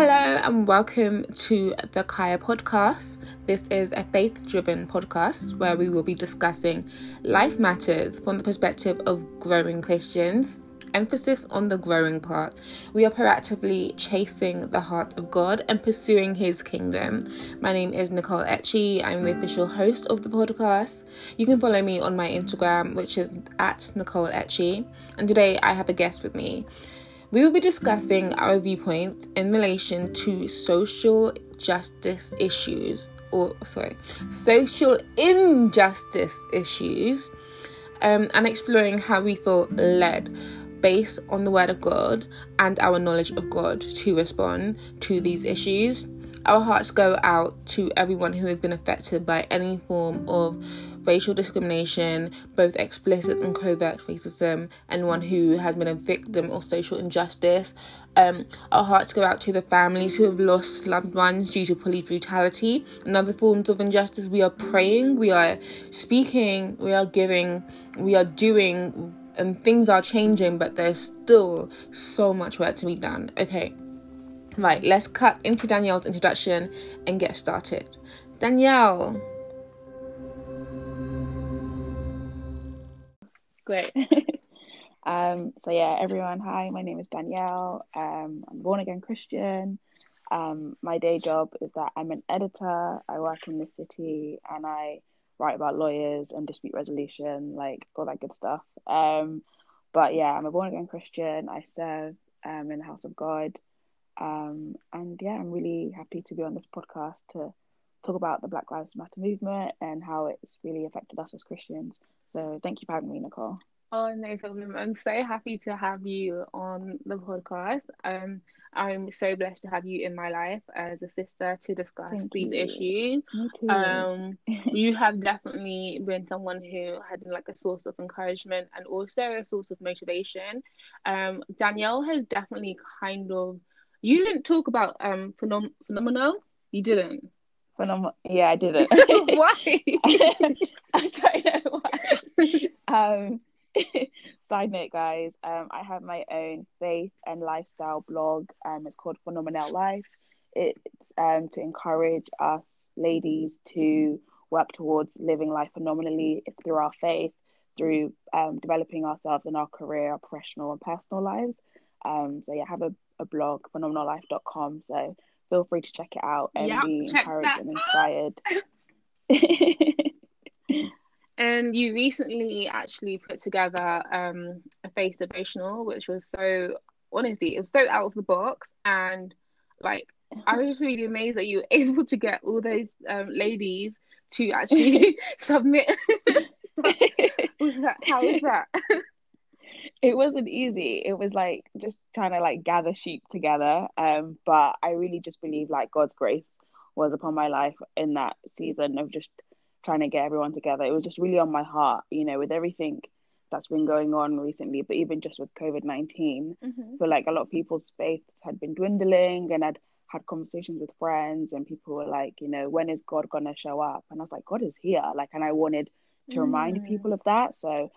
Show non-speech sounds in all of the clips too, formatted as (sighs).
Hello and welcome to the Kaya podcast. This is a faith driven podcast where we will be discussing life matters from the perspective of growing Christians. Emphasis on the growing part. We are proactively chasing the heart of God and pursuing His kingdom. My name is Nicole Etchi. I'm the official host of the podcast. You can follow me on my Instagram, which is at Nicole Etchi. And today I have a guest with me. We will be discussing our viewpoint in relation to social justice issues, or sorry, social injustice issues, um, and exploring how we feel led based on the Word of God and our knowledge of God to respond to these issues. Our hearts go out to everyone who has been affected by any form of racial discrimination, both explicit and covert racism, anyone who has been a victim of social injustice. Um, our hearts go out to the families who have lost loved ones due to police brutality and other forms of injustice. We are praying, we are speaking, we are giving, we are doing, and things are changing, but there's still so much work to be done. Okay. Right, let's cut into Danielle's introduction and get started. Danielle. Great. (laughs) um, so yeah, everyone, hi, my name is Danielle. Um, I'm born again Christian. Um, my day job is that I'm an editor. I work in the city and I write about lawyers and dispute resolution, like all that good stuff. Um, but yeah, I'm a born again Christian. I serve um, in the house of God. Um, and yeah, I'm really happy to be on this podcast to talk about the Black Lives Matter movement and how it's really affected us as Christians. So thank you for having me, Nicole. Oh, no problem. I'm so happy to have you on the podcast. Um, I'm so blessed to have you in my life as a sister to discuss Thank these you. issues. Um, (laughs) you have definitely been someone who had been like a source of encouragement and also a source of motivation. Um, Danielle has definitely kind of. You didn't talk about um phenom- phenomenal. You didn't. Phenom- yeah, I didn't. (laughs) why? (laughs) I don't know why. (laughs) Um, (laughs) Side note, guys, um, I have my own faith and lifestyle blog. Um, it's called Phenomenal Life. It's um, to encourage us ladies to work towards living life phenomenally through our faith, through um, developing ourselves in our career, our professional and personal lives. Um, so yeah, I have a, a blog, phenomenallife.com. So feel free to check it out and yep, be encouraged and inspired. (laughs) And you recently actually put together um, a faith devotional, which was so honestly, it was so out of the box, and like I was just really amazed that you were (laughs) able to get all those um, ladies to actually (laughs) (laughs) submit. was that, how was that? it wasn't easy. It was like just trying to like gather sheep together. Um, but I really just believe like God's grace was upon my life in that season of just trying to get everyone together. It was just really on my heart, you know, with everything that's been going on recently, but even just with COVID 19, mm-hmm. feel like a lot of people's faith had been dwindling and I'd had conversations with friends and people were like, you know, when is God gonna show up? And I was like, God is here. Like, and I wanted to mm. remind people of that. So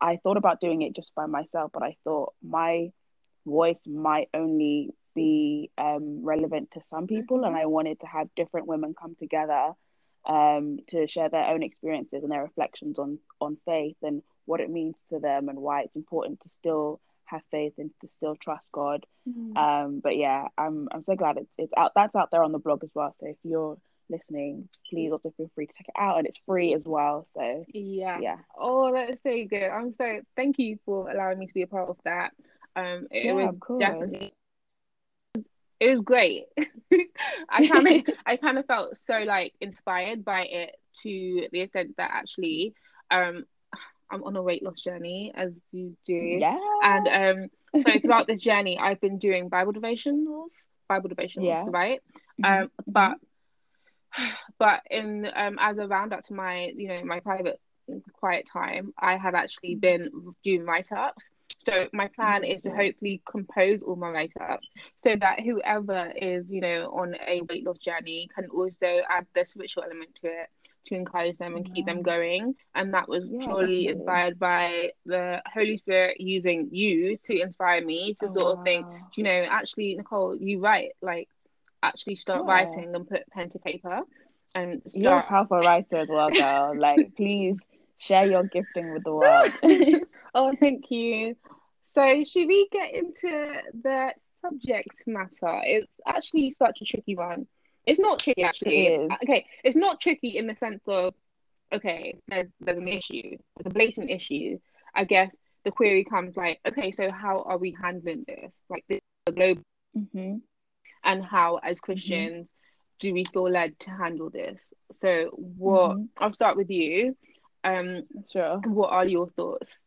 I thought about doing it just by myself, but I thought my voice might only be um, relevant to some people, mm-hmm. and I wanted to have different women come together um, to share their own experiences and their reflections on on faith and what it means to them and why it's important to still have faith and to still trust God. Mm. Um, but yeah, I'm I'm so glad it's it's out that's out there on the blog as well. So if you're listening, please also feel free to check it out and it's free as well. So yeah, yeah. Oh, that's so good. I'm so thank you for allowing me to be a part of that. Um, it yeah, was definitely it was great. (laughs) I kind of (laughs) I kind of felt so like inspired by it to the extent that actually um (sighs) I'm on a weight loss journey as you do. Yeah. And um so (laughs) throughout this journey I've been doing Bible devotionals, Bible devotionals, yeah. right? Mm-hmm. Um but (sighs) but in um as a round up to my you know my private quiet time I have actually mm-hmm. been doing write ups so my plan is to mm-hmm. hopefully compose all my write-ups so that whoever is, you know, on a weight loss journey can also add the spiritual element to it to encourage them and yeah. keep them going. And that was yeah, purely definitely. inspired by the Holy Spirit using you to inspire me to oh, sort of think, you know, actually, Nicole, you write, Like actually start Yeah. writing and put pen to paper and You're a powerful writer as well, girl. Like, please share your gifting with the world. (laughs) (laughs) (laughs) oh, thank you. So, should we get into the subject matter? It's actually such a tricky one. It's not tricky, actually. It is. Okay, it's not tricky in the sense of, okay, there's there's an issue, there's a blatant issue. I guess the query comes like, okay, so how are we handling this? Like this, the globe, hmm and how, as Christians, do we feel led to handle this? So, what? Mhm. I'll start with you. Um, Sure. what are your thoughts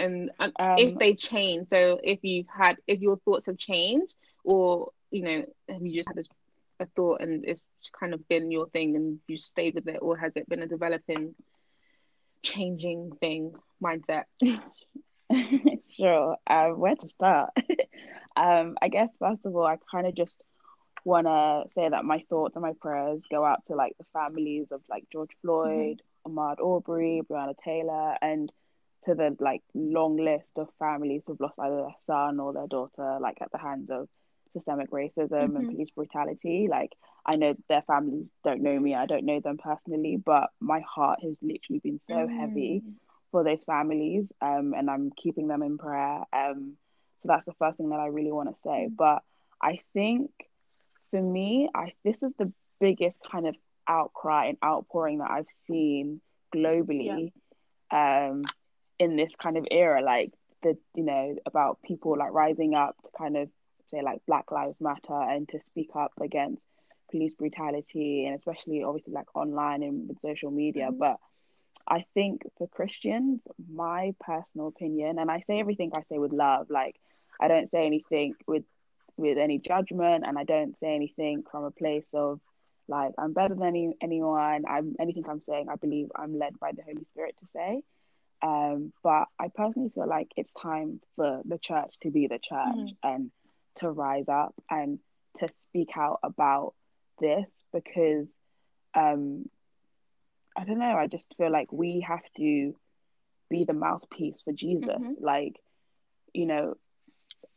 and, and Um, if they change so if you've had if your thoughts have changed or you know have you just had a, a thought and it's kind of been your thing and you stayed with it or has it been a developing changing thing mindset (laughs) Sure. Um, where to start? (laughs) um, I guess first of all, I kind of just want to say that my thoughts and my prayers go out to like the families of like George Floyd, Ahmaud Arbery, Breonna Taylor, and to the like long list of families who've lost either their son or their daughter, like at the hands of systemic racism and Mhm. police brutality. Like I know their families don't know me, I don't know them personally, but my heart has literally been so heavy Mm. for those families um, and I'm keeping them in prayer. Um, so that's the first thing that I really want to say. But I think for me, I this is the biggest kind of outcry and outpouring that I've seen globally um, in this kind of era. Like the you know about people like rising up to kind of say like Black Lives Matter and to speak up against police brutality and especially obviously like online and with social media. Mhm. But I think for Christians, my personal opinion, and I say everything I say with love, like I don't say anything with with any judgment, and I don't say anything from a place of like I'm better than any, anyone. I'm anything I'm saying, I believe I'm led by the Holy Spirit to say. Um, but I personally feel like it's time for the church to be the church Mhm. and to rise up and to speak out about this because um I don't know, I just feel like we have to be the mouthpiece for Jesus. Mhm. Like, you know,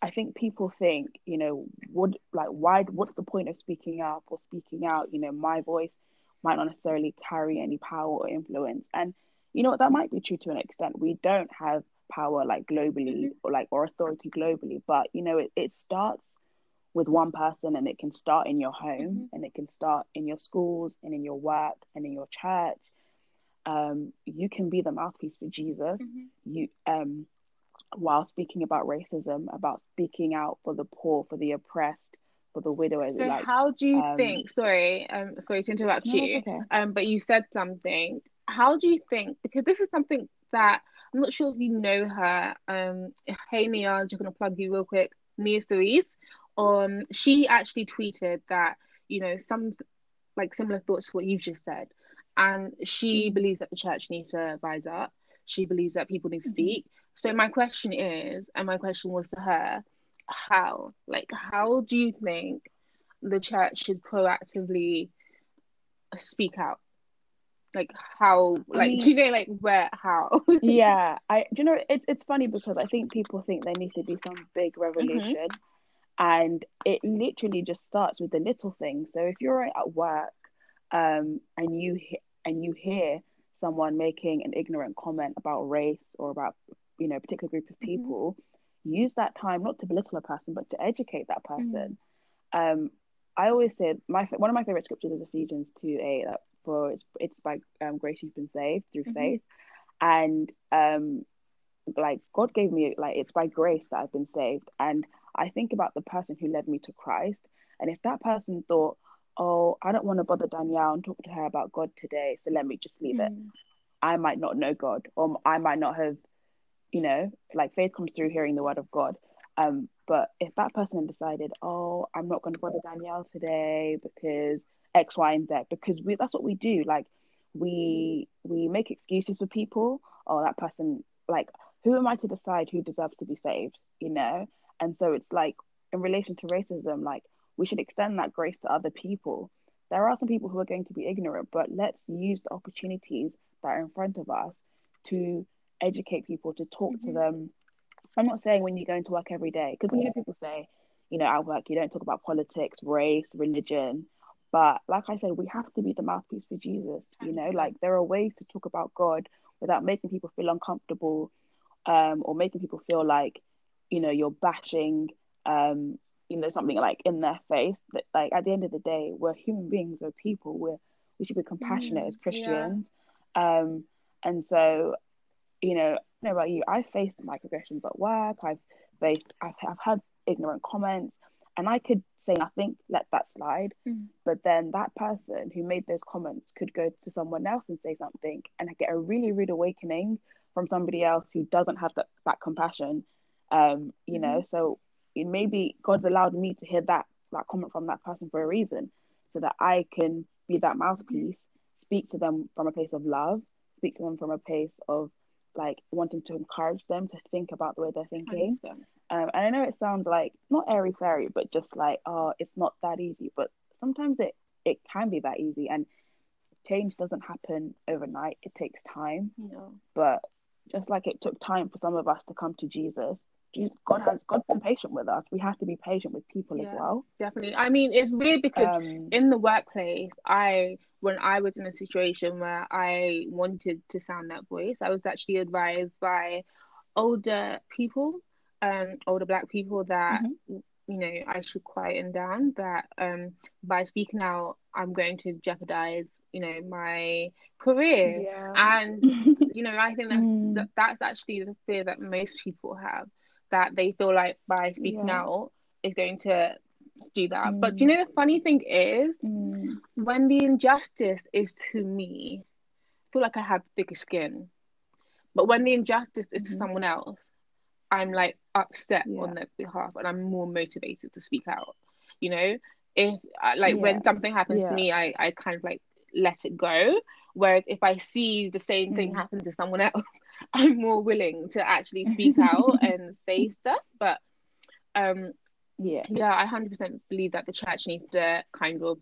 I think people think, you know, what like why what's the point of speaking up or speaking out? You know, my voice might not necessarily carry any power or influence. And you know what, that might be true to an extent. We don't have power like globally or like or authority globally, but you know, it, it starts with one person and it can start in your home and it can start in your schools and in your work and in your church. Um, you can be the mouthpiece for Jesus. Mhm. You um while speaking about racism, about speaking out for the poor, for the oppressed, for the widowers. so like how do you um, think sorry um sorry to interrupt no, you okay. um but you said something how do you think because this is something that I'm not sure if you know her um hey Nia I'm just gonna plug you real quick. Nia Cerise. Um she actually tweeted that you know some like similar thoughts to what you've just said. And she Mhm. believes that the church needs to rise up. She believes that people need to Mhm. speak. So my question is and my question was to her how like how do you think the church should proactively speak out like how I like mean- do you know like where how (laughs) yeah, I do you know it's it's funny because I think people think there needs to be some big revolution, and it literally just starts with the little things. So if you're at work, um, and you he- and you hear someone making an ignorant comment about race or about you know a particular group of people, use that time not to belittle a person but to educate that person. Um, I always say my one of my favorite scriptures is Ephesians two eight. That for it's it's by um, grace you've been saved through Mhm. faith, and um, like God gave me like it's by grace that I've been saved, and I think about the person who led me to Christ, and if that person thought, oh, I don't want to bother Danielle and talk to her about God today, so let me just leave it. Mm. I might not know God, or I might not have, you know, like faith comes through hearing the word of God. Um, but if that person decided, oh, I'm not going to bother Danielle today because X, Y, and Z, because we that's what we do. Like we we make excuses for people. Oh, that person, like, who am I to decide who deserves to be saved? You know, and so it's like in relation to racism, like we should extend that grace to other people. There are some people who are going to be ignorant, but let's use the opportunities that are in front of us to educate people, to talk to Mhm. them. I'm not saying when you go into work every day, because you know people say, you know, at work, you don't talk about politics, race, religion. But like I said, we have to be the mouthpiece for Jesus. You know, like there are ways to talk about God without making people feel uncomfortable um, or making people feel like, you know, you're bashing, um, you know, something like in their face. That like at the end of the day, we're human beings, we're people. We're we should be compassionate mm, as Christians. Yeah. Um, and so, you know, I know about you. I've faced microaggressions at work. I've faced. I've, I've had ignorant comments and I could say nothing, let that slide. Mm. But then that person who made those comments could go to someone else and say something and get a really rude awakening from somebody else who doesn't have that, that compassion. Um, you mm know, mm-hmm. so maybe God's allowed me to hear that that comment from that person for a reason, so that I can be that mouthpiece, speak to them from a place of love, speak to them from a place of like wanting to encourage them to think about the way they're thinking. Um, and I know it sounds like not airy fairy, but just like oh, it's not that easy. But sometimes it it can be that easy, and change doesn't happen overnight. It takes time. Yeah. But just like it took time for some of us to come to Jesus, Jesus, God has God's been patient with us. We have to be patient with people yeah, as well. Definitely. I mean, it's weird because um, in the workplace, I when I was in a situation where I wanted to sound that voice, I was actually advised by older people, um, older black people that mm-hmm. you know I should quieten down. That um, by speaking out, I'm going to jeopardize you know my career, yeah. and (laughs) you know I think that's mm. that, that's actually the fear that most people have that they feel like by speaking yeah. out is going to do that. Mm. But you know the funny thing is mm. when the injustice is to me, I feel like I have thicker skin. But when the injustice is mm-hmm. to someone else, I'm like upset yeah. on their behalf and I'm more motivated to speak out. You know, if uh, like yeah. when something happens to me, I, I kind of like let it go. Whereas if I see the same thing mm. happen to someone (laughs) else, I'm more willing to actually speak out (laughs) and say stuff. But um, yeah, yeah, I hundred percent believe that the church needs to kind of,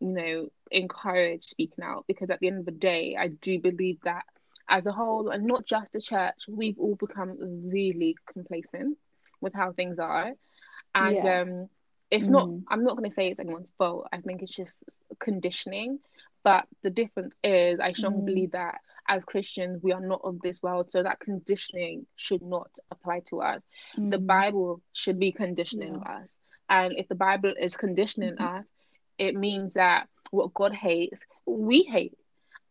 you know, encourage speaking out because at the end of the day, I do believe that as a whole, and not just the church, we've all become really complacent with how things are, and yeah. um, it's mm. not. I'm not going to say it's anyone's fault. I think it's just conditioning but the difference is, I strongly mm. believe that as Christians, we are not of this world, so that conditioning should not apply to us. Mm. The Bible should be conditioning yeah. us. And if the Bible is conditioning mm-hmm. us, it means that what God hates, we hate.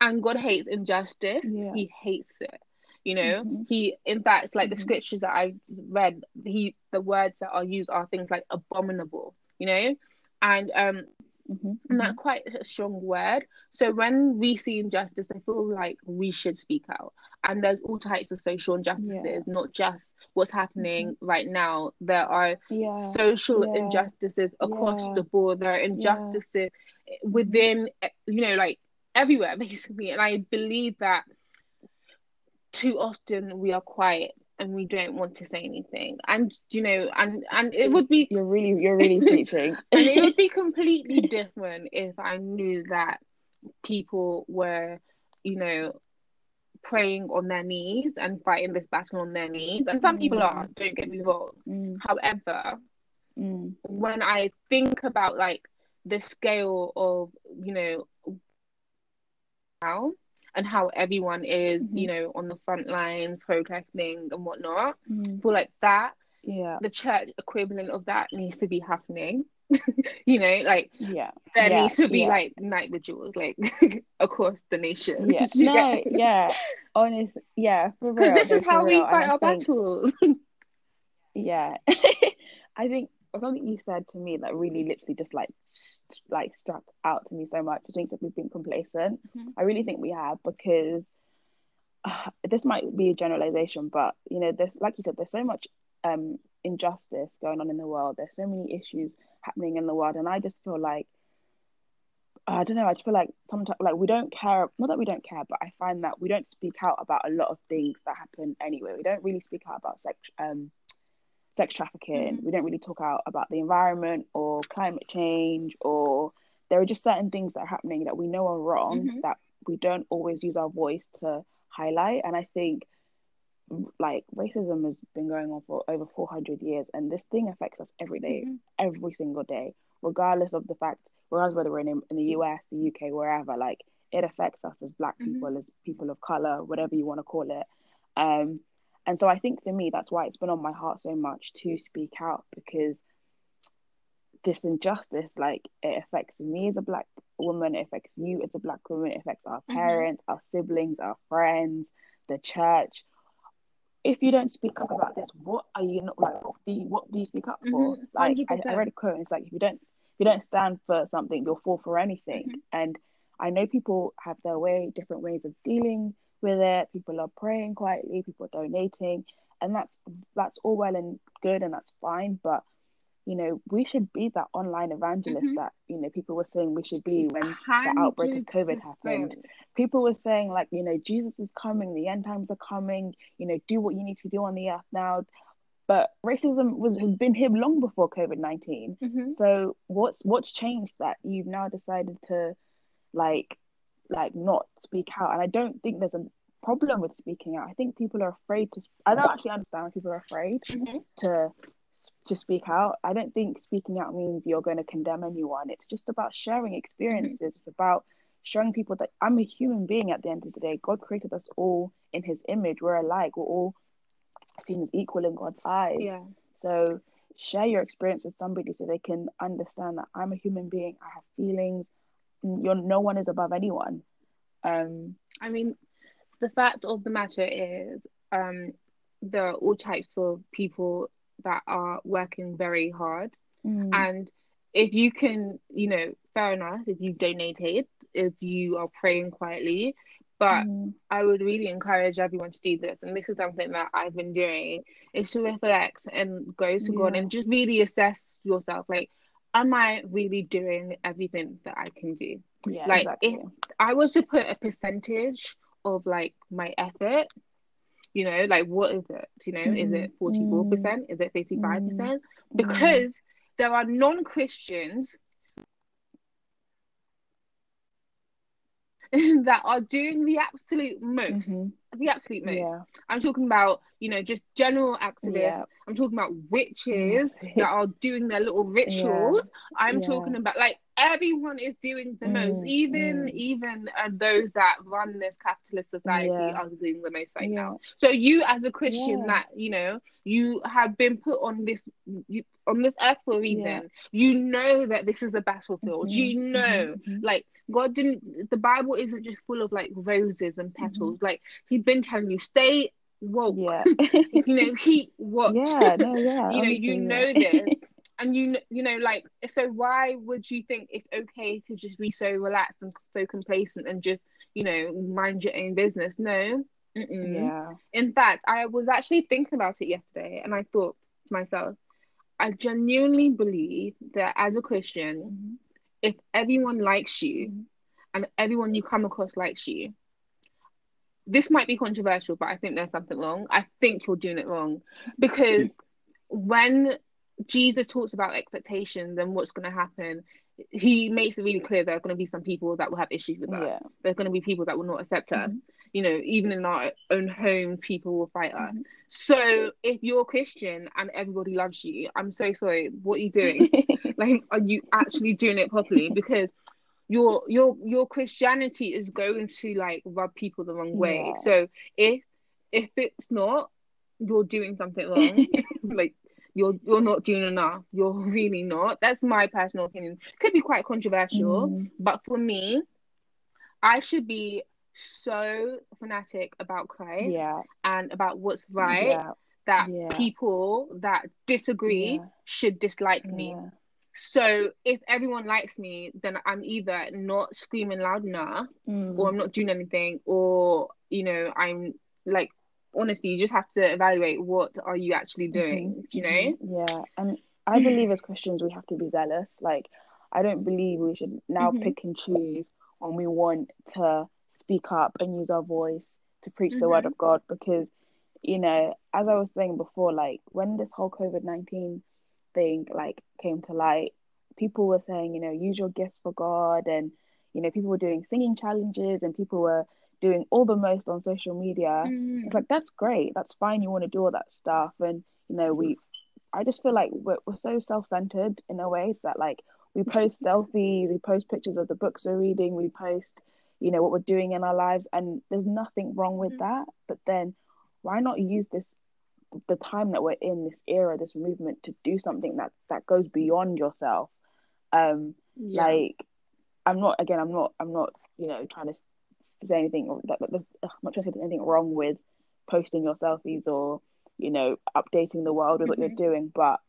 And God hates injustice, yeah. He hates it. You know, mm-hmm. He, in fact, like mm-hmm. the scriptures that I've read, He, the words that are used are things like abominable, you know, and um Mm-hmm. And that's mm-hmm. quite a strong word. So when we see injustice, I feel like we should speak out. And there's all types of social injustices, yeah. not just what's happening mm-hmm. right now. There are yeah. social injustices across the board. There are injustices within, you know, like everywhere basically. And I believe that too often we are quiet and we don't want to say anything and you know and and it would be you're really you're really (laughs) preaching and it would be (laughs) completely different if i knew that people were you know praying on their knees and fighting this battle on their knees and some people are don't get me wrong mm. however mm. when i think about like the scale of you know now and how everyone is, mm-hmm. you know, on the front line protesting and whatnot. Mm-hmm. feel like that, yeah, the church equivalent of that needs to be happening. (laughs) you know, like yeah, there yeah. needs to be yeah. like night vigils, like (laughs) across the nation. Yeah, (laughs) no, yeah, honest, yeah, because this is how we fight our think, battles. yeah, I think something you said to me that really literally just like like struck out to me so much. I think that we've been complacent. Mm-hmm. I really think we have because uh, this might be a generalization, but you know, there's like you said, there's so much um, injustice going on in the world. There's so many issues happening in the world, and I just feel like I don't know. I just feel like sometimes, like we don't care. Not that we don't care, but I find that we don't speak out about a lot of things that happen anyway. We don't really speak out about sex, um, sex trafficking. Mm-hmm. We don't really talk out about the environment or climate change, or there are just certain things that are happening that we know are wrong mm-hmm. that we don't always use our voice to highlight. And I think like racism has been going on for over 400 years and this thing affects us every day, Mhm. every single day regardless of the fact regardless whether we're in, in the us the uk wherever like it affects us as black Mhm. people as people of color whatever you want to call it um and so i think for me that's why it's been on my heart so much to speak out because this injustice like it affects me as a black woman it affects you as a black woman it affects our Mhm. parents our siblings our friends the church. If you don't speak up about this what are you not like what do you, what do you speak up for? Mhm, like I, I read a quote it's like if you don't if you don't stand for something you'll fall for anything. Mhm. and i know people have their way different ways of dealing with it. People are praying quietly people are donating and that's that's all well and good and that's fine but you know we should be that online evangelist Mhm. that you know people were saying we should be when the outbreak of covid happened. people were saying like you know jesus is coming the end times are coming you know do what you need to do on the earth now. But racism was has been here long before covid-19 Mhm. so what's what's changed that you've now decided to like like not speak out and i don't think there's a problem with speaking out i think people are afraid to i don't actually understand why people are afraid Mhm. to to speak out. I don't think speaking out means you're going to condemn anyone. It's just about sharing experiences. It's about showing people that I'm a human being at the end of the day. God created us all in his image. We're alike. We're all seen as equal in God's eyes. Yeah. So share your experience with somebody so they can understand that I'm a human being. I have feelings. You're no one is above anyone. Um I mean, the fact of the matter is, um, there are all types of people that are working very hard, mm, and if you can, you know, fair enough, if you donated, if you are praying quietly, but mm, I would really encourage everyone to do this, and this is something that I've been doing, is to reflect and go to God and just really assess yourself, like, am I really doing everything that I can do? yeah, like, exactly. I was to put a percentage of like my effort, you know, like what is it? You know, is it Mhm. 44%? Is it 55%? Mm. Because there are non Christians (laughs) that are doing the absolute most. Mhm. The absolute most. Yeah. I'm talking about, you know, just general activists. Yeah. I'm talking about witches (laughs) that are doing their little rituals. I'm Yeah. talking about like everyone is doing the most. Mm, Even mm. even uh, those that run this capitalist society Yeah. are doing the most right Yeah. now. So you, as a Christian, Yeah. that you know, you have been put on this you, on this earth for a reason. Yeah. You know that this is a battlefield. Mhm, You know, mhm, mhm. like God didn't. The Bible isn't just full of like roses and petals. Like He's been telling you, stay woke. Yeah. (laughs) You know, (laughs) keep watch. yeah. No. (laughs) Yeah. you know, you know this, and you you know, like, so why would you think it's okay to just be so relaxed and so complacent and just you know mind your own business? No. Mm-mm. yeah. In fact, I was actually thinking about it yesterday, and I thought to myself, I genuinely believe that as a Christian, Mhm. if everyone likes you Mhm. and everyone you come across likes you, this might be controversial, but I think there's something wrong. I think you're doing it wrong because when Jesus talks about expectations and what's going to happen, he makes it really clear there are going to be some people that will have issues with us. Yeah. There's going to be people that will not accept us. Mhm. You know, even in our own home, people will fight us. Mhm. So if you're Christian and everybody loves you, I'm so sorry. What are you doing? (laughs) like are you actually doing it properly because your your your christianity is going to like rub people the wrong way Yeah. so if if it's not you're doing something wrong (laughs) like you're you're not doing enough you're really not that's my personal opinion could be quite controversial Mm. but for me i should be so fanatic about christ yeah. and about what's right Yeah. that people that disagree should dislike me. So if everyone likes me, then I'm either not screaming loud enough, Mm. or I'm not doing anything, or you know, I'm like honestly, you just have to evaluate what are you actually doing, Mhm, you know? mhm. Yeah, and I believe as Christians we have to be zealous. Like, I don't believe we should now Mhm. pick and choose when we want to speak up and use our voice to preach the word Mhm. of God. Because, you know, as I was saying before, like when this whole COVID nineteen thing like came to light, people were saying, you know, use your gifts for God, and you know, people were doing singing challenges, and people were doing all the most on social media. Mm. It's like that's great. That's fine. You want to do all that stuff, and you know we. I just feel like we're we're so self centered in a way that like we post selfies, we post pictures of the books we're reading, we post, you know, what we're doing in our lives, and there's nothing wrong with Mhm. that. But then, why not use this the time that we're in this era, this movement, to do something that that goes beyond yourself? Um, Yeah. like i'm not again i'm not i'm not you know trying to say anything or that, that there's, I'm not trying to say anything wrong with posting your selfies or you know updating the world with what you're Mhm. doing but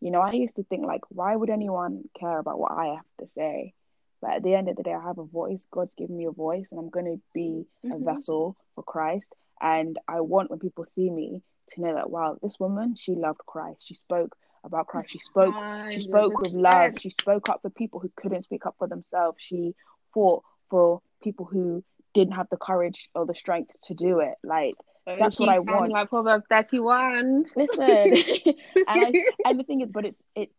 you know i used to think like why would anyone care about what i have to say but at the end of the day i have a voice god's given me a voice and i'm going to be a Mhm. vessel for christ and i want when people see me to know that wow this woman she loved christ she spoke about christ she spoke she spoke with love. She spoke up for people who couldn't speak up for themselves. She fought for people who didn't have the courage or the strength to do it. Like Oh, that's what I want. Like Proverbs 31. listen, (laughs) (laughs) and I and the thing is, but it's it.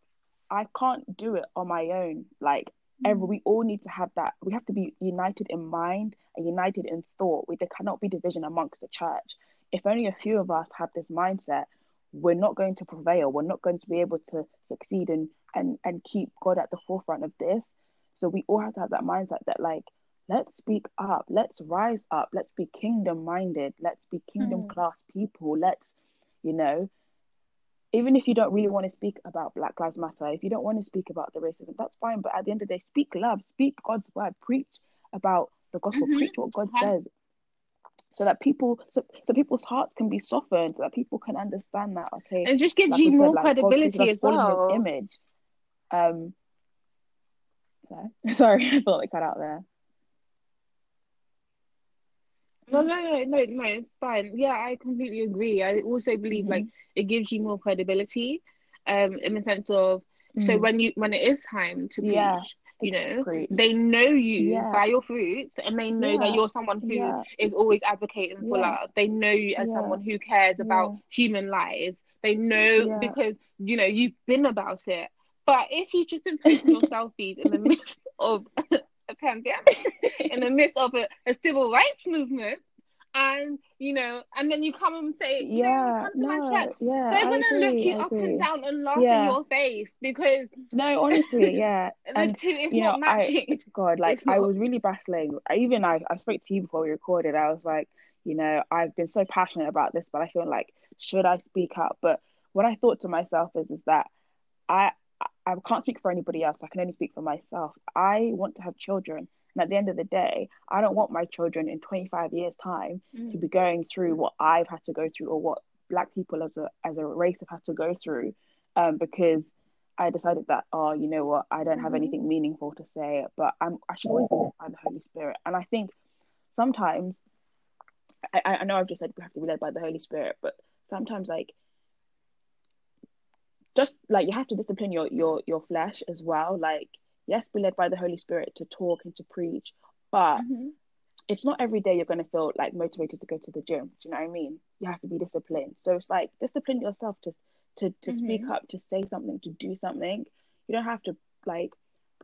I can't do it on my own. Like every, we all need to have that. We have to be united in mind and united in thought. We, there cannot be division amongst the church. If only a few of us have this mindset, we're not going to prevail. We're not going to be able to succeed and and and keep God at the forefront of this. So we all have to have that mindset that like let's speak up, let's rise up, let's be kingdom minded, let's be kingdom Mm. class people, let's you know even if you don't really want to speak about Black Lives Matter, if you don't want to speak about the racism, that's fine. But at the end of the day, speak love, speak God's word, preach about the gospel, Mhm. preach what God says, so that people, so, so people's hearts can be softened, so that people can understand that. Okay, It just gives like you said, more like credibility as well. Image. Um, (laughs) sorry, I thought it cut out there. No, no, no, no, no, it's fine. Yeah, I completely agree. I also believe like it gives you more credibility, um, in the sense of so Mhm. when you when it is time to preach, Yeah. You know, Preach. they know you Yeah. by your fruits and they know that you're someone who is Yeah. always advocating for Yeah. love. They know you as Yeah. someone who cares about Yeah. human lives. They know Yeah. because you know you've been about it. But if you've just been posting your (laughs) selfies in the midst of (laughs) a pandemic, in the midst of a, a civil rights movement, and you know, and then you come and say, you know, yeah, come to my no, church, yeah, they're gonna look you I up agree. and down and laugh Yeah. in your face because No, honestly, (laughs) yeah. the And two is not know, I matching. Oh God, (laughs) like I was really battling. I even I, I spoke to you before we recorded. I was like, you know, I've been so passionate about this, but I feel like should I speak up? But what I thought to myself is is that I I can't speak for anybody else. I can only speak for myself. I want to have children. And at the end of the day, I don't want my children in 25 years' time to be going through what I've had to go through or what black people as a as a race have had to go through um, because I decided that, oh, you know what, I don't have Mhm. anything meaningful to say, but I'm I should always be led by the Holy Spirit. And I think sometimes I, I know I've just said we have to be led by the Holy Spirit, but sometimes like just like you have to discipline your your your flesh as well. Like, yes, be led by the Holy Spirit to talk and to preach, but Mhm. it's not every day you're going to feel like motivated to go to the gym. Do you know what I mean? You have to be disciplined. So it's like discipline yourself to to to speak Mhm. up, to say something, to do something. You don't have to like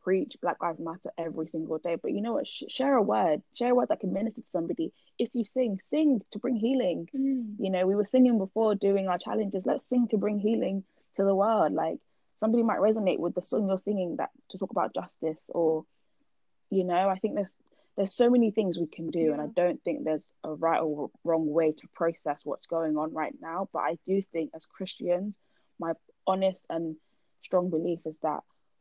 preach Black Lives Matter every single day, but you know what? Sh- share a word, share a word that can minister to somebody. If you sing, sing to bring healing. Mm. You know, we were singing before doing our challenges. Let's sing to bring healing to the world. Like somebody might resonate with the song you're singing that to talk about justice or you know, I think there's there's so many things we can do, and I don't think there's a right or wrong way to process what's going on right now. But I do think as Christians, my honest and strong belief is that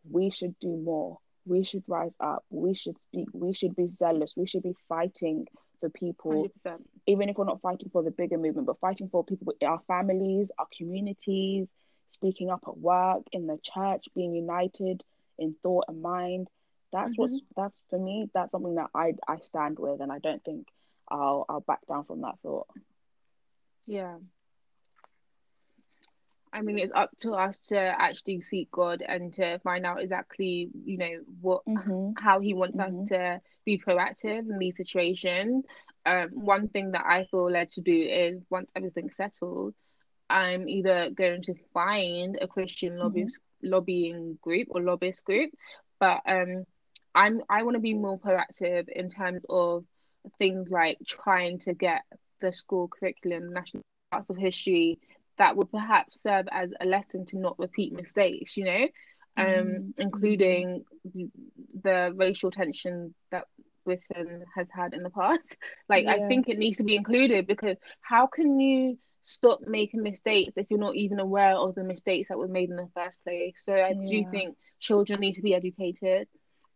we should do more. We should rise up. We should speak. We should be zealous. We should be fighting for people, 100%. even if we're not fighting for the bigger movement, but fighting for people, our families, our communities, speaking up at work, in the church, being united in thought and mind. That's what's that's for me. That's something that I I stand with, and I don't think I'll I'll back down from that thought. Yeah. I mean, it's up to us to actually seek God and to find out exactly, you know, what Mm-hmm. how He wants Mhm. us to be proactive in these situations. Um, one thing that I feel led to do is once everything's settled, I'm either going to find a Christian lobbyist lobbying group or lobbyist group, but um, I'm I want to be more proactive in terms of things like trying to get the school curriculum, national parts of history that would perhaps serve as a lesson to not repeat mistakes, you know, um, mm-hmm. including the racial tension that Britain has had in the past. Like, yeah. I think it needs to be included because how can you stop making mistakes if you're not even aware of the mistakes that were made in the first place? So I yeah. do think children need to be educated.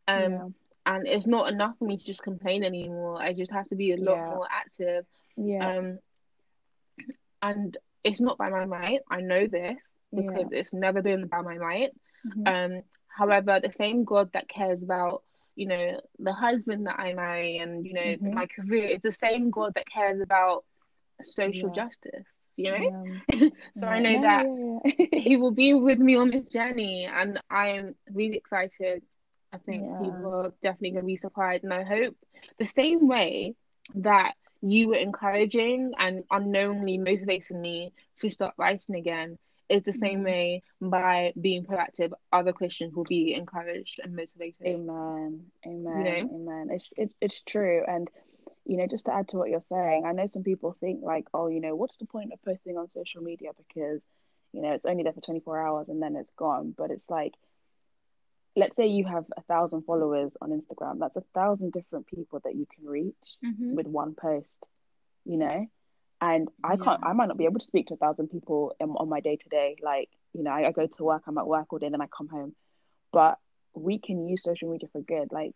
Um, yeah. And it's not enough for me to just complain anymore. I just have to be a lot more active. Yeah. Um, and it's not by my might. I know this because it's never been by my might. Mm-hmm. Um, however, the same God that cares about you know the husband that I marry and you know mm-hmm. my career is the same God that cares about social yeah. justice. You know, yeah. (laughs) so yeah. I know that (laughs) He will be with me on this journey, and I am really excited. I think people are definitely to be surprised, and I hope the same way that you were encouraging and unknowingly motivating me to start writing again is the same mm-hmm. way by being proactive other christians will be encouraged and motivated amen amen you know? amen it's, it's it's true and you know just to add to what you're saying i know some people think like oh you know what's the point of posting on social media because you know it's only there for 24 hours and then it's gone. But it's like let's say you have a thousand followers on instagram that's a thousand different people that you can reach mm-hmm. with one post you know? And I can't I might not be able to speak to a thousand people in, on my day to day. Like you know I, I, go to work I'm at work all day and then I come home. But we can use social media for good. Like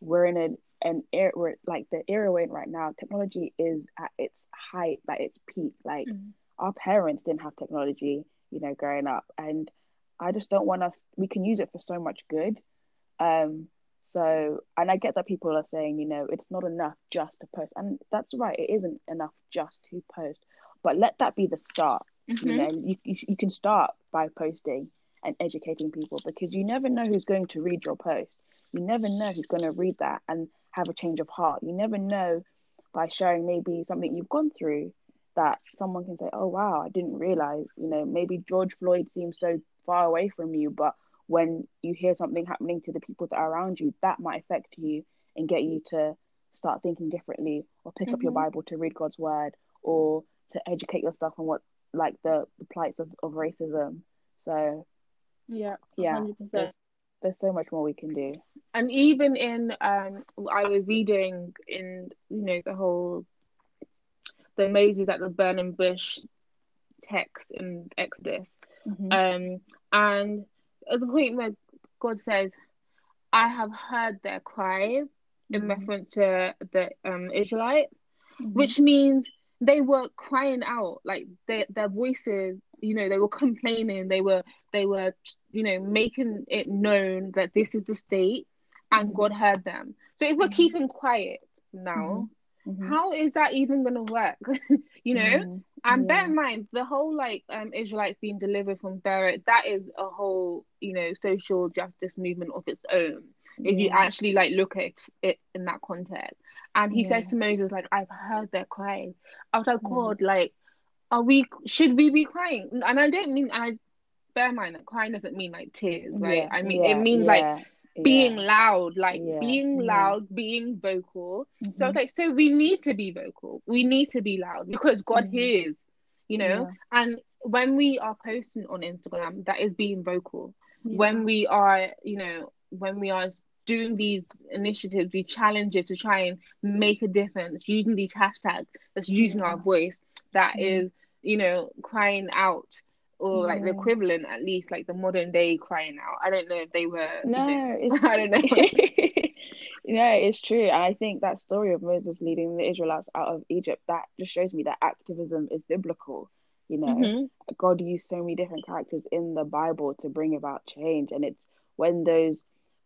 we're in an an era we're, like the era we're in right now technology is at its height like its peak like mm. our parents didn't have technology you know growing up and I just don't want us we can use it for so much good um so, and I get that people are saying, you know, it's not enough just to post, and that's right. It isn't enough just to post, but let that be the start. Mm-hmm. You know, you, you you can start by posting and educating people because you never know who's going to read your post. You never know who's going to read that and have a change of heart. You never know by sharing maybe something you've gone through that someone can say, "Oh wow, I didn't realize." You know, maybe George Floyd seems so far away from you, but when you hear something happening to the people that are around you, that might affect you and get you to start thinking differently or pick mm-hmm. up your mm-hmm. Bible to read God's word or to educate yourself on what like the, the plights of, of racism. So yeah, yeah, 100%. There's, so much more we can do. And even in um I was reading in you know the whole the Moses at the burning bush text in Exodus. Mm-hmm. Um and at the point where God says, I have heard their cries mm-hmm. in reference to the um, Israelites, mm-hmm. which means they were crying out, like their their voices, you know, they were complaining, they were they were, you know, making it known that this is the state, and mm-hmm. God heard them. So if we're mm-hmm. keeping quiet now, mm-hmm. Mm-hmm. how is that even gonna work? (laughs) you know, and yeah. bear in mind, the whole like um Israelites being delivered from Pharaoh, that is a whole, you know, social justice movement of its own. If yeah. you actually like look at it in that context. And he yeah. says to Moses, like, I've heard their cries. I was like, God, like, are we should we be crying? And I don't mean I bear in mind that crying doesn't mean like tears, right? I mean it means like being loud, like being loud, being vocal. Mm-hmm. So like, so we need to be vocal. We need to be loud because God mm-hmm. hears, you know. And when we are posting on Instagram, that is being vocal. When we are, you know, when we are doing these initiatives, these challenges to try and make a difference, using these hashtags, that's using our voice, that is, you know, crying out or like the equivalent at least like the modern day crying out i don't know if they were no you know, (laughs) i don't know (laughs) yeah it's true and i think that story of moses leading the israelites out of egypt that just shows me that activism is biblical you know mm-hmm. god used so many different characters in the bible to bring about change and it's when those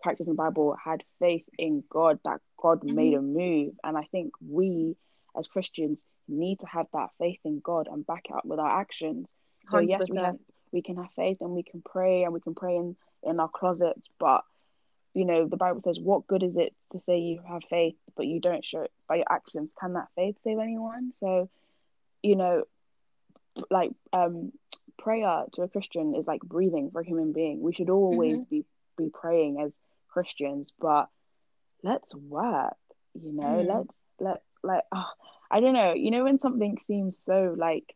characters in the bible had faith in god that god mm-hmm. made a move and i think we as christians need to have that faith in god and back it up with our actions so 100%. yes, we have we can have faith and we can pray and we can pray in in our closets, but you know the Bible says, "What good is it to say you have faith but you don't show it by your actions? Can that faith save anyone?" So, you know, like um, prayer to a Christian is like breathing for a human being. We should always mm-hmm. be be praying as Christians, but let's work. You know, mm. let's let like oh, I don't know. You know when something seems so like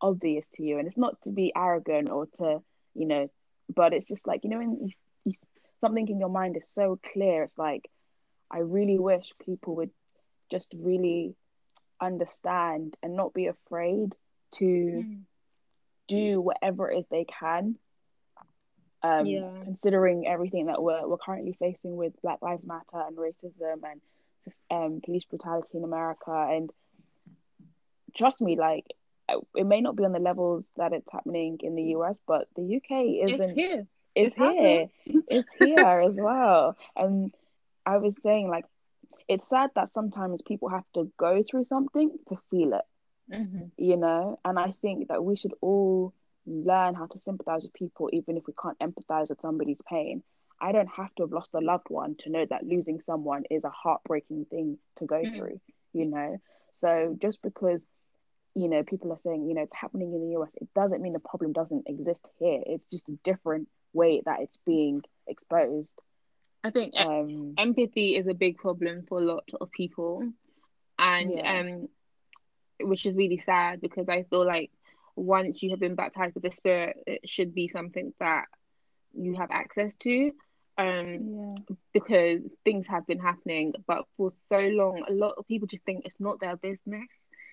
obvious to you, and it's not to be arrogant or to you know, but it's just like you know when you, you, something in your mind is so clear. It's like I really wish people would just really understand and not be afraid to mm. do whatever it is they can. Um, yeah. considering everything that we're we're currently facing with Black Lives Matter and racism and um, police brutality in America, and trust me, like it may not be on the levels that it's happening in the US, but the UK isn't. It's here. It's, it's here. it's here as well. And I was saying, like, it's sad that sometimes people have to go through something to feel it. Mm-hmm. You know, and I think that we should all learn how to sympathize with people, even if we can't empathize with somebody's pain. I don't have to have lost a loved one to know that losing someone is a heartbreaking thing to go mm-hmm. through, you know? So just because, you know, people are saying, you know, it's happening in the US, it doesn't mean the problem doesn't exist here. It's just a different way that it's being exposed. I think um, empathy is a big problem for a lot of people. And yeah. um which is really sad because I feel like once you have been baptized with the spirit, it should be something that you have access to um yeah. because things have been happening but for so long a lot of people just think it's not their business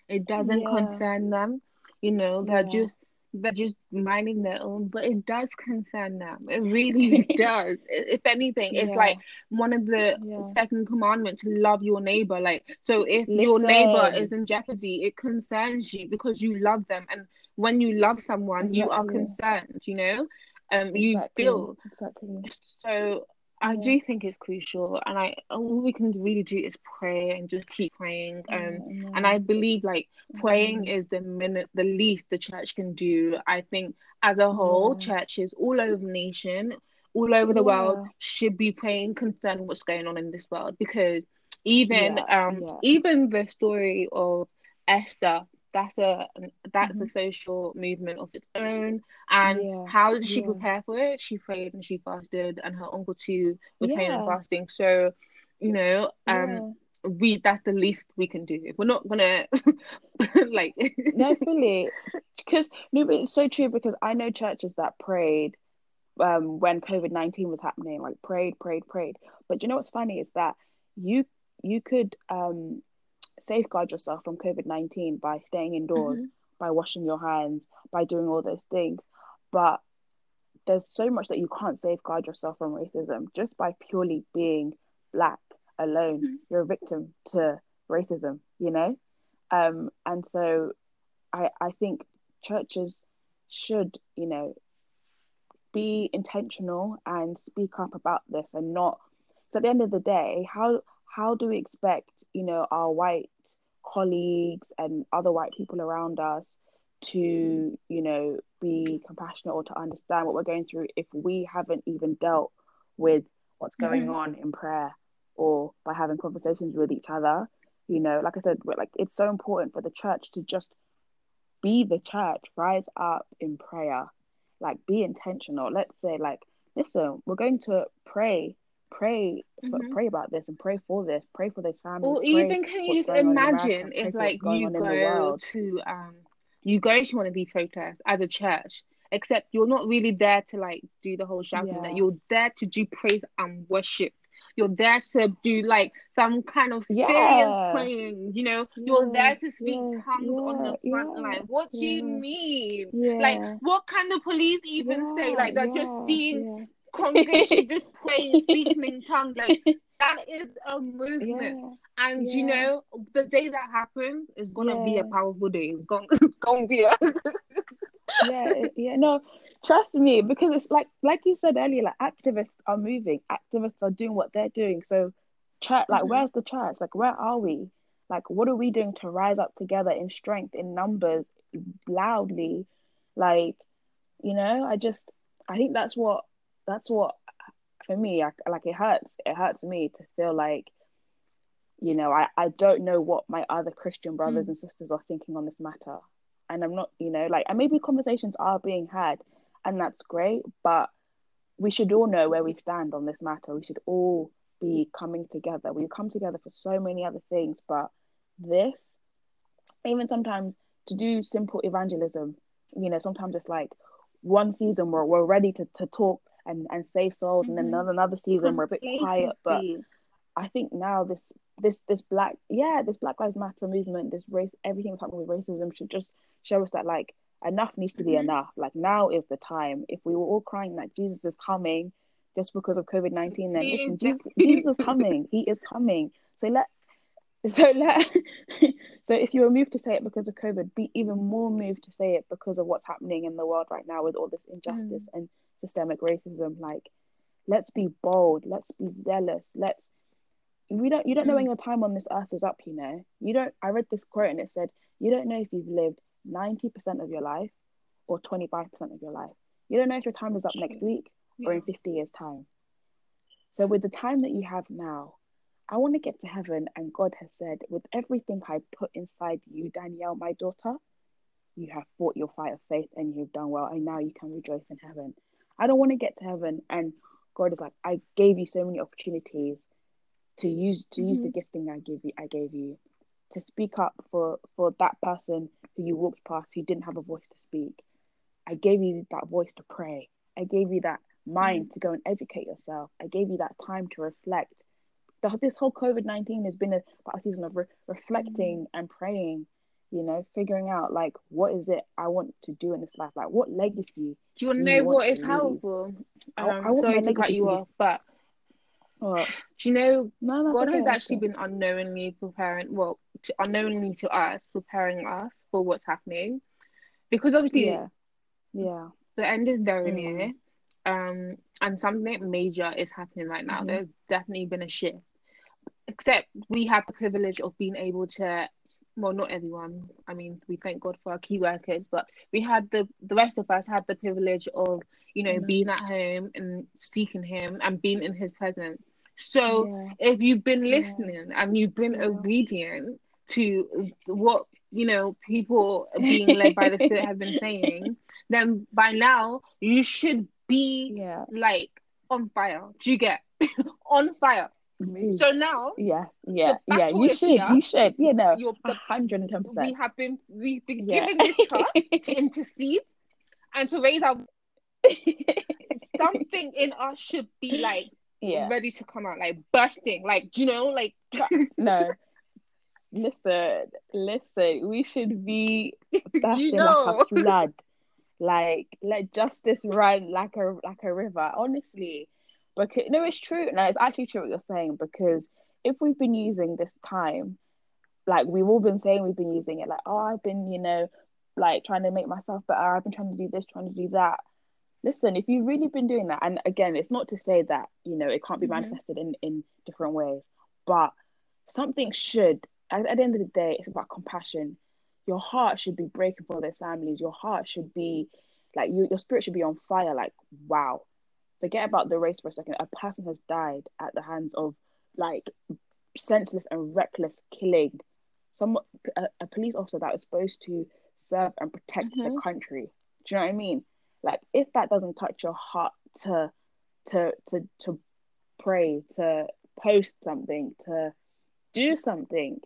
it doesn't yeah. concern them you know they're yeah. just they're just minding their own but it does concern them it really (laughs) (laughs) does if anything it's like one of the second commandments to love your neighbor like so if Listen. your neighbor is in jeopardy it concerns you because you love them and when you love someone exactly. you are concerned you know um exactly. you feel exactly so I yeah. do think it's crucial, and I all we can really do is pray and just keep praying. Um, yeah, and I believe like praying is the minute the least the church can do. I think as a whole, churches all over the nation, all over the world, should be praying concerning what's going on in this world because even um even the story of Esther that's a that's mm-hmm. a social movement of its own. And yeah. how did she yeah. prepare for it? She prayed and she fasted, and her uncle too was yeah. praying and fasting. So, you know, um, we that's the least we can do. If we're not gonna (laughs) like no (laughs) fully because no, but it's so true because I know churches that prayed um when COVID nineteen was happening, like prayed, prayed, prayed. But you know what's funny is that you you could um safeguard yourself from COVID 19 by staying indoors, mm-hmm. by washing your hands, by doing all those things. But there's so much that you can't safeguard yourself from racism just by purely being black alone. Mm-hmm. You're a victim to racism, you know? Um, and so I, I think churches should, you know, be intentional and speak up about this and not so at the end of the day, how how do we expect, you know, our white colleagues and other white people around us to you know be compassionate or to understand what we're going through if we haven't even dealt with what's going mm-hmm. on in prayer or by having conversations with each other. You know like i said like it's so important for the church to just be the church rise up in prayer. Like be intentional. Let's say like listen we're going to pray pray mm-hmm. pray about this and pray for this pray for this family or even can you just imagine if like you go to um you go to one of these protests as a church except you're not really there to like do the whole shouting yeah. that you're there to do praise and worship you're there to do like some kind of serious yeah. praying you know yeah. you're there to speak tongues on the front line what do you mean like what can the police even say like they're just seeing congregation (laughs) just praying, speaking in tongues. Like that is a movement. Yeah. And yeah. you know, the day that happens is gonna yeah. be a powerful day. It's gonna, (laughs) it's gonna be a (laughs) Yeah, yeah, no, trust me, because it's like like you said earlier, like activists are moving, activists are doing what they're doing. So church like mm-hmm. where's the church? Like where are we? Like what are we doing to rise up together in strength, in numbers, loudly? Like, you know, I just I think that's what that's what for me I, like it hurts it hurts me to feel like you know I, I don't know what my other christian brothers mm. and sisters are thinking on this matter. And i'm not you know like and maybe conversations are being had and that's great but we should all know where we stand on this matter. We should all be coming together. We come together for so many other things but this, even sometimes to do simple evangelism, you know, sometimes it's like one season we're, we're ready to, to talk and, and save souls, mm-hmm. and then another, another season we're a bit quiet. But I think now this this this black yeah this Black Lives Matter movement, this race, everything that's happening with racism should just show us that like enough needs to be mm-hmm. enough. Like now is the time. If we were all crying that Jesus is coming just because of COVID nineteen, then listen, Jesus, Jesus is coming. He is coming. So let so let (laughs) so if you were moved to say it because of COVID, be even more moved to say it because of what's happening in the world right now with all this injustice mm. and systemic racism. Like, let's be bold. Let's be zealous. Let's we don't you don't know when mm. your time on this earth is up. You know you don't. I read this quote and it said you don't know if you've lived ninety percent of your life or twenty five percent of your life. You don't know if your time is up next week or in fifty years time. So with the time that you have now, I want to get to heaven, and God has said, with everything I put inside you, Danielle, my daughter, you have fought your fight of faith and you've done well, and now you can rejoice in heaven. I don't want to get to heaven and God is like, I gave you so many opportunities to use to mm-hmm. use the mm-hmm. gifting I give you I gave you to speak up for for that person who you walked past who didn't have a voice to speak. I gave you that voice to pray. I gave you that mind mm-hmm. to go and educate yourself. I gave you that time to reflect. The, this whole COVID nineteen has been a, a season of re- reflecting mm-hmm. and praying. You know, figuring out like what is it I want to do in this life. Like what legacy. Do you want to know what is powerful? Um, I, I sorry to cut you off, but what? (sighs) Do you know no, God okay, has actually been unknowingly preparing, well, to, unknowingly to us, preparing us for what's happening, because obviously, yeah, yeah, the end is very mm. near, um, and something major is happening right now. Mm-hmm. There's definitely been a shift, except we have the privilege of being able to. Well, not everyone. I mean, we thank God for our key workers, but we had the the rest of us had the privilege of you know mm-hmm. being at home and seeking Him and being in His presence so yeah. if you've been listening yeah. and you've been yeah. obedient to what you know people (laughs) being led by the spirit have been saying, then by now you should be yeah. like on fire. Do you get (laughs) on fire? So now, yeah, yeah, yeah, you should, you should, you know, hundred and ten percent. We have been, we've been given this trust (laughs) to intercede and to raise our. (laughs) Something in us should be like yeah. ready to come out, like bursting, like you know, like (laughs) no. Listen, listen. We should be bursting you know. like a flood. Like let justice run like a like a river. Honestly, because no, it's true. No, it's actually true what you're saying. Because if we've been using this time, like we've all been saying, we've been using it. Like, oh, I've been, you know, like trying to make myself better. I've been trying to do this, trying to do that listen, if you've really been doing that, and again, it's not to say that you know it can't be mm-hmm. manifested in in different ways, but something should. At, at the end of the day, it's about compassion. Your heart should be breaking for those families. Your heart should be like you, your spirit should be on fire. Like wow, forget about the race for a second. A person has died at the hands of like senseless and reckless killing. Some a, a police officer that was supposed to serve and protect mm-hmm. the country. Do you know what I mean? like if that doesn't touch your heart to to to to pray to post something to do something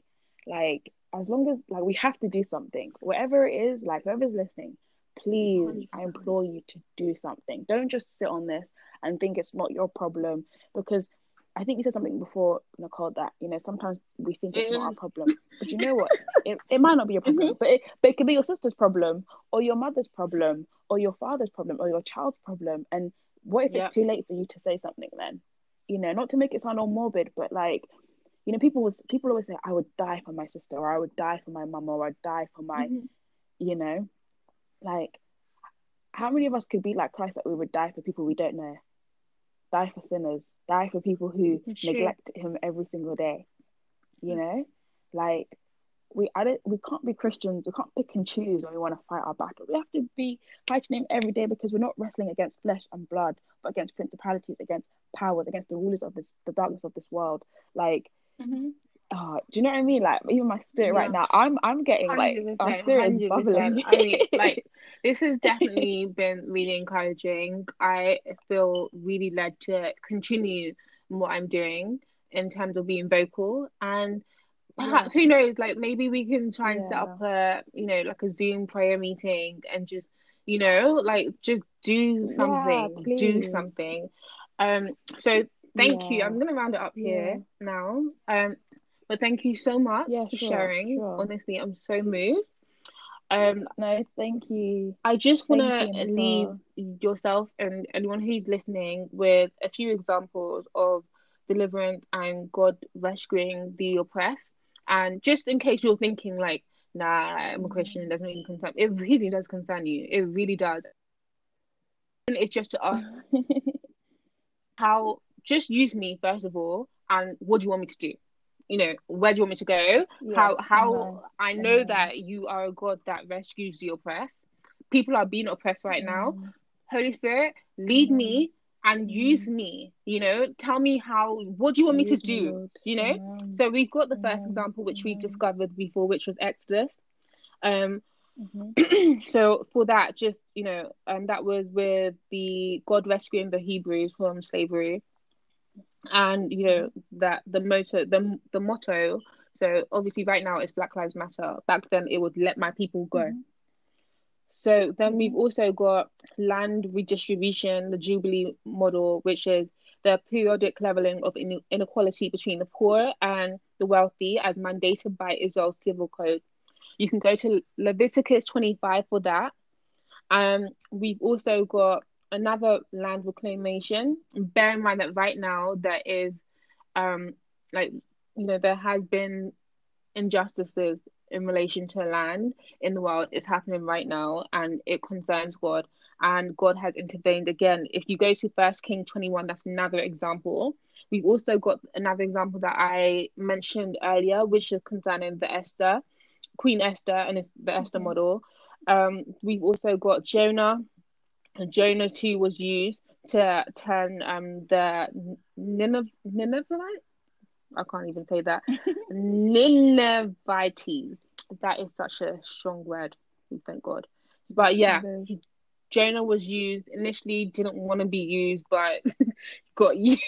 like as long as like we have to do something whatever it is like whoever's listening please 100%. i implore you to do something don't just sit on this and think it's not your problem because I think you said something before, Nicole, that you know sometimes we think it's not our problem, but you know what? (laughs) it, it might not be your problem, mm-hmm. but it, but it could be your sister's problem, or your mother's problem, or your father's problem, or your child's problem. And what if it's too late for you to say something? Then, you know, not to make it sound all morbid, but like, you know, people was people always say, "I would die for my sister," or "I would die for my mum," or "I'd die for my," mm-hmm. you know, like, how many of us could be like Christ that we would die for people we don't know, die for sinners? die for people who neglect him every single day. You know, like we I don't we can't be Christians. We can't pick and choose when we want to fight our battle. We have to be fighting him every day because we're not wrestling against flesh and blood, but against principalities, against powers, against the rulers of this the darkness of this world. Like mm-hmm. Oh, do you know what I mean? Like even my spirit yeah. right now, I'm I'm getting like my spirit is bubbling. I mean, (laughs) like this has (laughs) definitely been really encouraging. I feel really led to continue what I'm doing in terms of being vocal and perhaps yeah. who knows? Like maybe we can try and yeah. set up a you know like a Zoom prayer meeting and just you know like just do something, yeah, do something. Um. So thank you. I'm gonna round it up here now. Um. But thank you so much for sure, sharing. Sure. Honestly, I'm so moved. Um, no, thank you. I just want to leave yourself and anyone who's listening with a few examples of deliverance and God rescuing the oppressed. And just in case you're thinking like, nah, I'm a Christian, it doesn't even concern it really does concern you. It really does. And it's just to ask (laughs) how just use me first of all, and what do you want me to do? You know where do you want me to go? Yeah, how how i know that you are a god that rescues the oppressed. People are being oppressed right now. Mm. holy spirit lead me and mm. use me you know? Tell me how what do you want me to do you know? So we've got the first example which we discovered before which was exodus. Um mm-hmm. (clears throat) so for that just you know um that was with the god rescuing the hebrews from slavery and you know that the motto the the motto so obviously right now it's black lives matter. Back then it would let my people go. Mm-hmm. so then we've also got land redistribution the jubilee model which is the periodic leveling of inequality between the poor and the wealthy as mandated by israel's civil code. You can go to leviticus 25 for that. Um we've also got another land reclamation. Bear in mind that right now there is, um, like you know, there has been injustices in relation to land in the world. It's happening right now, and it concerns God. And God has intervened again. If you go to First King twenty one, that's another example. We've also got another example that I mentioned earlier, which is concerning the Esther, Queen Esther, and it's the Esther model. Um, we've also got Jonah, Jonah 2 was used to turn um the Nineveh Ninevehite I can't even say that (laughs) Ninevites. That is such a strong word. Thank God. But yeah, Jonah was used initially. Didn't want to be used, but (laughs) got (laughs) used.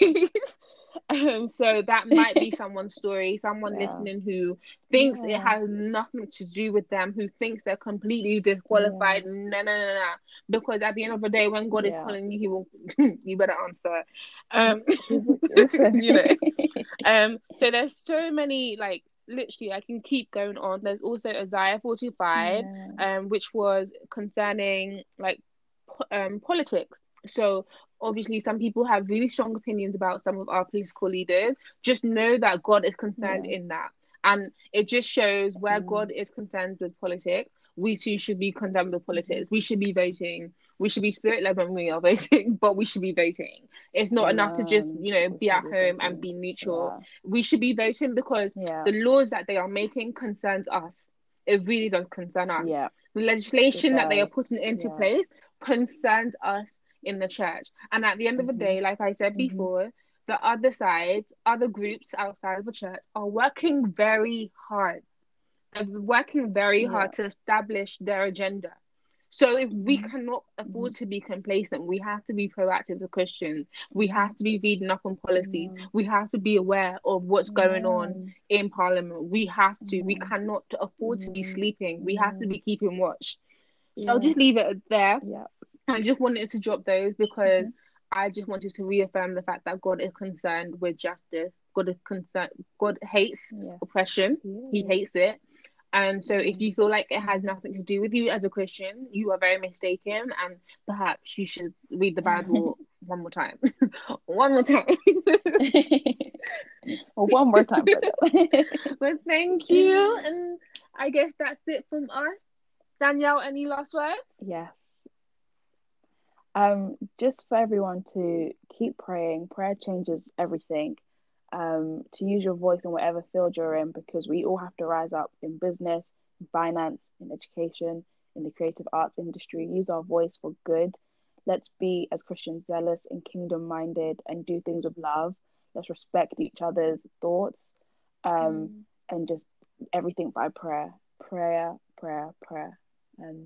Um, (laughs) so that might be someone's story, someone (laughs) yeah. listening who thinks yeah. it has nothing to do with them, who thinks they're completely disqualified. Yeah. No, no, no, no. Because at the end of the day, when God is calling you, He will. (laughs) you better answer. Um, you know. Um. So there's so many like literally I can keep going on. There's also Isaiah 45, um, which was concerning like um politics. So obviously some people have really strong opinions about some of our political leaders. Just know that god is concerned yeah. in that. And it just shows where mm. god is concerned with politics we too should be concerned with politics. We should be voting. We should be spirit led when we are (laughs) voting but we should be voting. It's not yeah. enough to just you know be at home voting. and be neutral. Yeah. we should be voting because the laws that they are making concerns us. It really does concern us. Yeah. The legislation that they are putting into place concerns us in the church. And at the end of the mm-hmm. day, like I said mm-hmm. before, the other sides, other groups outside of the church are working very hard. They're working very yeah. hard to establish their agenda. So if we mm-hmm. cannot afford mm-hmm. to be complacent, we have to be proactive as Christians. We have to be reading up on policies. Mm-hmm. We have to be aware of what's going on in Parliament. We have to. We cannot afford to be sleeping. We have to be keeping watch. So I'll just leave it there. Yeah. I just wanted to drop those because mm-hmm. I just wanted to reaffirm the fact that God is concerned with justice. God is concerned. God hates yeah. oppression. Yeah. He hates it. And so, if you feel like it has nothing to do with you as a Christian, you are very mistaken, and perhaps you should read the Bible (laughs) one more time. (laughs) one more time. (laughs) one more time. but thank you, and I guess that's it from us. Danielle, any last words? Yes um, just for everyone to keep praying. Prayer changes everything. Um, to use your voice in whatever field you're in, because we all have to rise up in business, in finance, in education, in the creative arts industry. Use our voice for good. Let's be as Christians zealous and kingdom minded and do things with love. Let's respect each other's thoughts um, mm. and just everything by prayer. Prayer, prayer, prayer. And